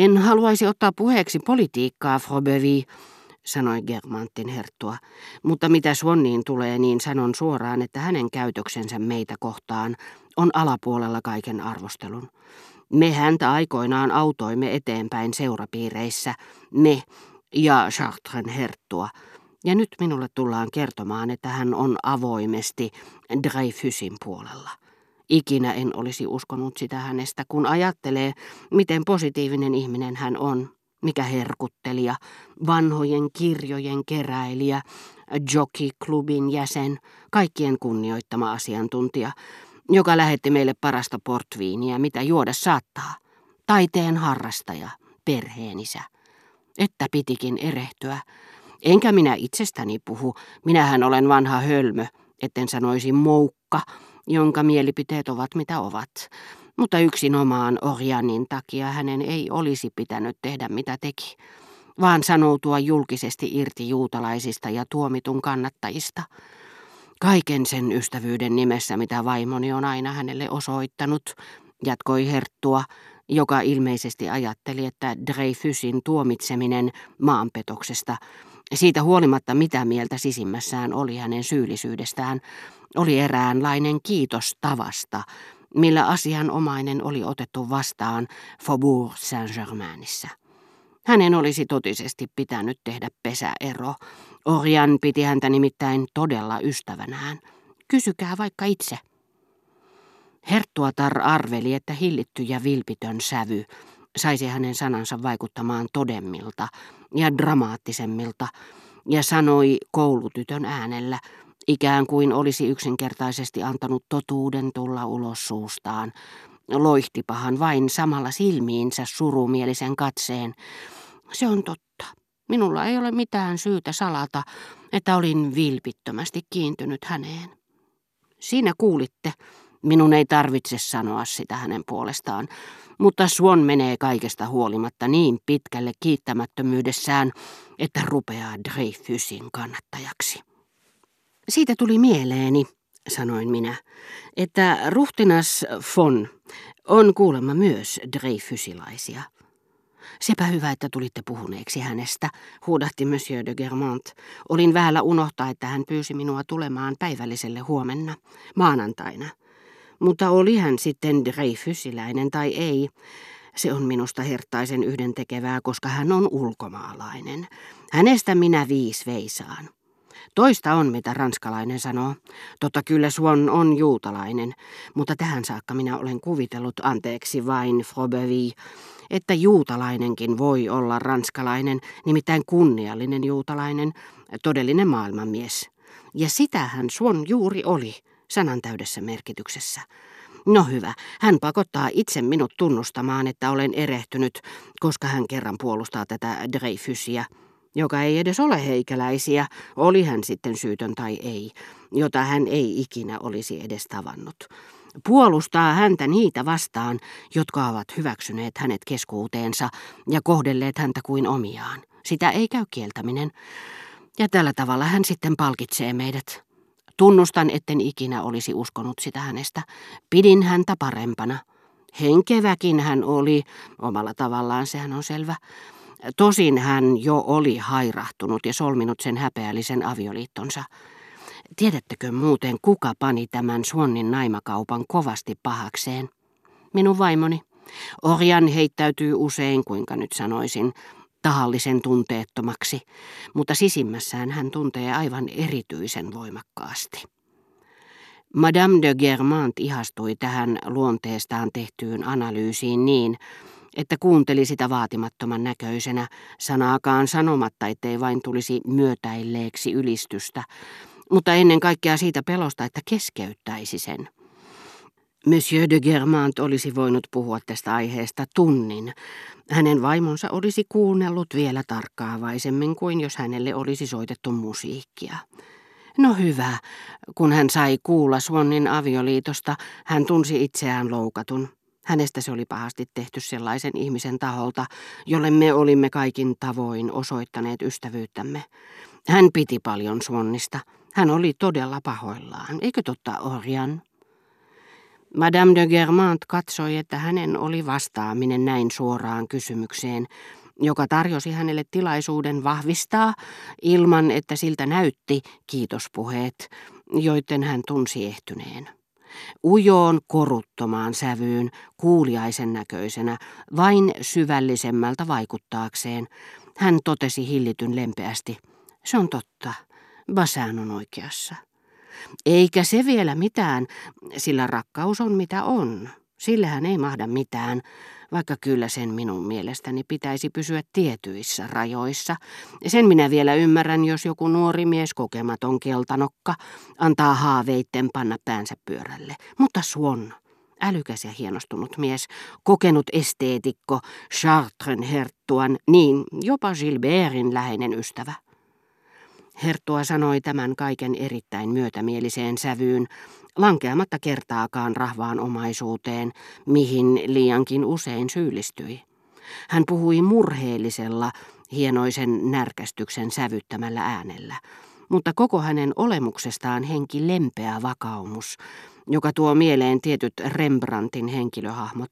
En haluaisi ottaa puheeksi politiikkaa, Frobevi, sanoi Germantin herttua, mutta mitä Swanniin tulee, niin sanon suoraan, että hänen käytöksensä meitä kohtaan on alapuolella kaiken arvostelun. Me häntä aikoinaan autoimme eteenpäin seurapiireissä, me ja Chartren herttua, ja nyt minulle tullaan kertomaan, että hän on avoimesti Dreyfusin puolella. Ikinä en olisi uskonut sitä hänestä, kun ajattelee, miten positiivinen ihminen hän on, mikä herkuttelija, vanhojen kirjojen keräilijä, jockey-klubin jäsen, kaikkien kunnioittama asiantuntija, joka lähetti meille parasta portviiniä, mitä juoda saattaa, taiteen harrastaja, perheenisä. Että pitikin erehtyä. Enkä minä itsestäni puhu, minähän olen vanha hölmö, etten sanoisi moukka, jonka mielipiteet ovat mitä ovat. Mutta yksin omaan Orjanin takia hänen ei olisi pitänyt tehdä mitä teki, vaan sanoutua julkisesti irti juutalaisista ja tuomitun kannattajista. Kaiken sen ystävyyden nimessä, mitä vaimoni on aina hänelle osoittanut, jatkoi Herttua, joka ilmeisesti ajatteli, että Dreyfusin tuomitseminen maanpetoksesta, siitä huolimatta mitä mieltä sisimmässään oli hänen syyllisyydestään, oli eräänlainen kiitos tavasta, millä asianomainen oli otettu vastaan Faubourg Saint-Germainissa. Hänen olisi totisesti pitänyt tehdä pesäero. Orjan piti häntä nimittäin todella ystävänään. Kysykää vaikka itse. Herttuatar arveli, että hillitty ja vilpitön sävy saisi hänen sanansa vaikuttamaan todemmilta ja dramaattisemmilta, ja sanoi koulutytön äänellä, ikään kuin olisi yksinkertaisesti antanut totuuden tulla ulos suustaan. Loihtipahan vain samalla silmiinsä surumielisen katseen. Se on totta. Minulla ei ole mitään syytä salata, että olin vilpittömästi kiintynyt häneen. Siinä kuulitte, Minun ei tarvitse sanoa sitä hänen puolestaan, mutta Swan menee kaikesta huolimatta niin pitkälle kiittämättömyydessään, että rupeaa Dreyfusin kannattajaksi. Siitä tuli mieleeni, sanoin minä, että ruhtinas von on kuulemma myös Dreyfusilaisia. Sepä hyvä, että tulitte puhuneeksi hänestä, huudahti Monsieur de Germont. Olin vähällä unohtaa, että hän pyysi minua tulemaan päivälliselle huomenna, maanantaina. Mutta oli hän sitten Dreyfusiläinen tai ei, se on minusta hertaisen yhdentekevää, koska hän on ulkomaalainen. Hänestä minä viis veisaan. Toista on, mitä ranskalainen sanoo. Totta kyllä Swan on juutalainen, mutta tähän saakka minä olen kuvitellut, anteeksi vain, Frobevi, että juutalainenkin voi olla ranskalainen, nimittäin kunniallinen juutalainen, todellinen maailmanmies. Ja sitähän Swan juuri oli sanan täydessä merkityksessä. No hyvä, hän pakottaa itse minut tunnustamaan, että olen erehtynyt, koska hän kerran puolustaa tätä Dreyfusia, joka ei edes ole heikäläisiä, oli hän sitten syytön tai ei, jota hän ei ikinä olisi edes tavannut. Puolustaa häntä niitä vastaan, jotka ovat hyväksyneet hänet keskuuteensa ja kohdelleet häntä kuin omiaan. Sitä ei käy kieltäminen. Ja tällä tavalla hän sitten palkitsee meidät. Tunnustan, etten ikinä olisi uskonut sitä hänestä. Pidin häntä parempana. Henkeväkin hän oli, omalla tavallaan sehän on selvä. Tosin hän jo oli hairahtunut ja solminut sen häpeällisen avioliittonsa. Tiedättekö muuten, kuka pani tämän Suonnin naimakaupan kovasti pahakseen? Minun vaimoni. Orjan heittäytyy usein, kuinka nyt sanoisin, tahallisen tunteettomaksi, mutta sisimmässään hän tuntee aivan erityisen voimakkaasti. Madame de Germant ihastui tähän luonteestaan tehtyyn analyysiin niin, että kuunteli sitä vaatimattoman näköisenä, sanaakaan sanomatta, ettei vain tulisi myötäilleeksi ylistystä, mutta ennen kaikkea siitä pelosta, että keskeyttäisi sen. Monsieur de Germant olisi voinut puhua tästä aiheesta tunnin. Hänen vaimonsa olisi kuunnellut vielä tarkkaavaisemmin kuin jos hänelle olisi soitettu musiikkia. No hyvä, kun hän sai kuulla Swannin avioliitosta, hän tunsi itseään loukatun. Hänestä se oli pahasti tehty sellaisen ihmisen taholta, jolle me olimme kaikin tavoin osoittaneet ystävyyttämme. Hän piti paljon Swannista. Hän oli todella pahoillaan, eikö totta Orjan? Madame de Germant katsoi, että hänen oli vastaaminen näin suoraan kysymykseen, joka tarjosi hänelle tilaisuuden vahvistaa, ilman että siltä näytti kiitospuheet, joiden hän tunsi ehtyneen. Ujoon koruttomaan sävyyn, kuuliaisen näköisenä, vain syvällisemmältä vaikuttaakseen, hän totesi hillityn lempeästi. Se on totta, Basan on oikeassa. Eikä se vielä mitään, sillä rakkaus on mitä on. Sillähän ei mahda mitään, vaikka kyllä sen minun mielestäni pitäisi pysyä tietyissä rajoissa. Sen minä vielä ymmärrän, jos joku nuori mies, kokematon keltanokka, antaa haaveitten panna päänsä pyörälle. Mutta Suon, älykäs ja hienostunut mies, kokenut esteetikko, Chartren herttuan, niin jopa Gilbertin läheinen ystävä. Herttua sanoi tämän kaiken erittäin myötämieliseen sävyyn, lankeamatta kertaakaan rahvaan omaisuuteen, mihin liiankin usein syyllistyi. Hän puhui murheellisella, hienoisen närkästyksen sävyttämällä äänellä, mutta koko hänen olemuksestaan henki lempeä vakaumus, joka tuo mieleen tietyt Rembrandtin henkilöhahmot,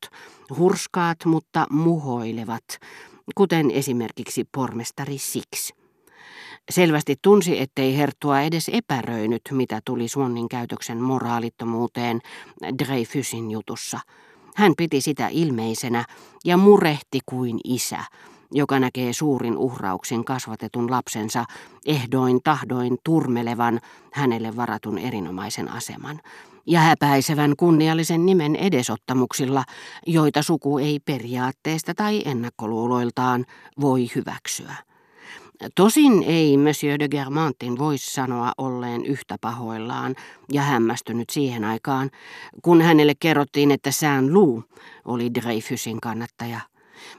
hurskaat mutta muhoilevat, kuten esimerkiksi pormestari Six. Selvästi tunsi, ettei Herttua edes epäröinyt, mitä tuli Suonnin käytöksen moraalittomuuteen Dreyfusin jutussa. Hän piti sitä ilmeisenä ja murehti kuin isä, joka näkee suurin uhrauksin kasvatetun lapsensa ehdoin tahdoin turmelevan hänelle varatun erinomaisen aseman ja häpäisevän kunniallisen nimen edesottamuksilla, joita suku ei periaatteesta tai ennakkoluuloiltaan voi hyväksyä. Tosin ei Monsieur de Germantin voisi sanoa olleen yhtä pahoillaan ja hämmästynyt siihen aikaan, kun hänelle kerrottiin, että Saint Lou oli Dreyfusin kannattaja.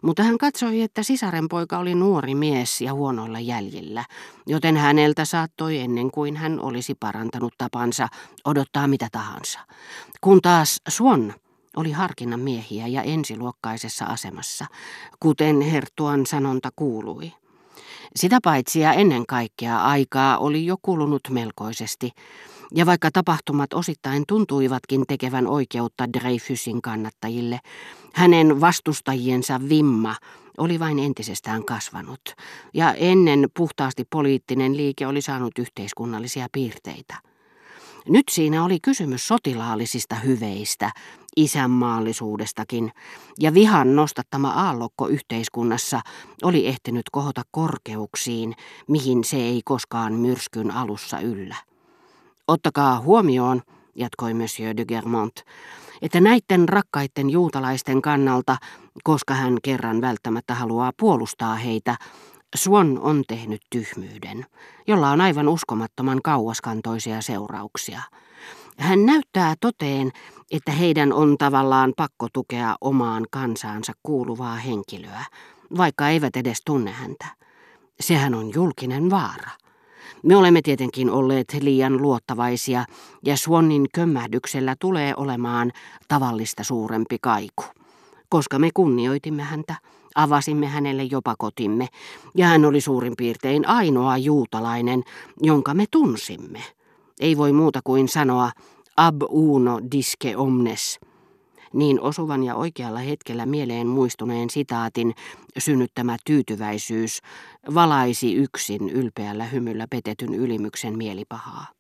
Mutta hän katsoi, että sisarenpoika oli nuori mies ja huonoilla jäljillä, joten häneltä saattoi ennen kuin hän olisi parantanut tapansa odottaa mitä tahansa. Kun taas Swan oli harkinnan miehiä ja ensiluokkaisessa asemassa, kuten Hertuan sanonta kuului. Sitä paitsi ja ennen kaikkea aikaa oli jo kulunut melkoisesti, ja vaikka tapahtumat osittain tuntuivatkin tekevän oikeutta Dreyfusin kannattajille, hänen vastustajiensa vimma oli vain entisestään kasvanut, ja ennen puhtaasti poliittinen liike oli saanut yhteiskunnallisia piirteitä. Nyt siinä oli kysymys sotilaallisista hyveistä, isänmaallisuudestakin, ja vihan nostattama aallokko yhteiskunnassa oli ehtinyt kohota korkeuksiin, mihin se ei koskaan myrskyn alussa yllä. Ottakaa huomioon, jatkoi Monsieur de Germont, että näiden rakkaiden juutalaisten kannalta, koska hän kerran välttämättä haluaa puolustaa heitä, Swan on tehnyt tyhmyyden, jolla on aivan uskomattoman kauaskantoisia seurauksia. Hän näyttää toteen, että heidän on tavallaan pakko tukea omaan kansaansa kuuluvaa henkilöä, vaikka eivät edes tunne häntä. Sehän on julkinen vaara. Me olemme tietenkin olleet liian luottavaisia, ja Swannin kömmähdyksellä tulee olemaan tavallista suurempi kaiku. Koska me kunnioitimme häntä, avasimme hänelle jopa kotimme, ja hän oli suurin piirtein ainoa juutalainen, jonka me tunsimme. Ei voi muuta kuin sanoa ab uno disque omnes. Niin osuvan ja oikealla hetkellä mieleen muistuneen sitaatin synnyttämä tyytyväisyys valaisi yksin ylpeällä hymyllä petetyn ylimyksen mielipahaa.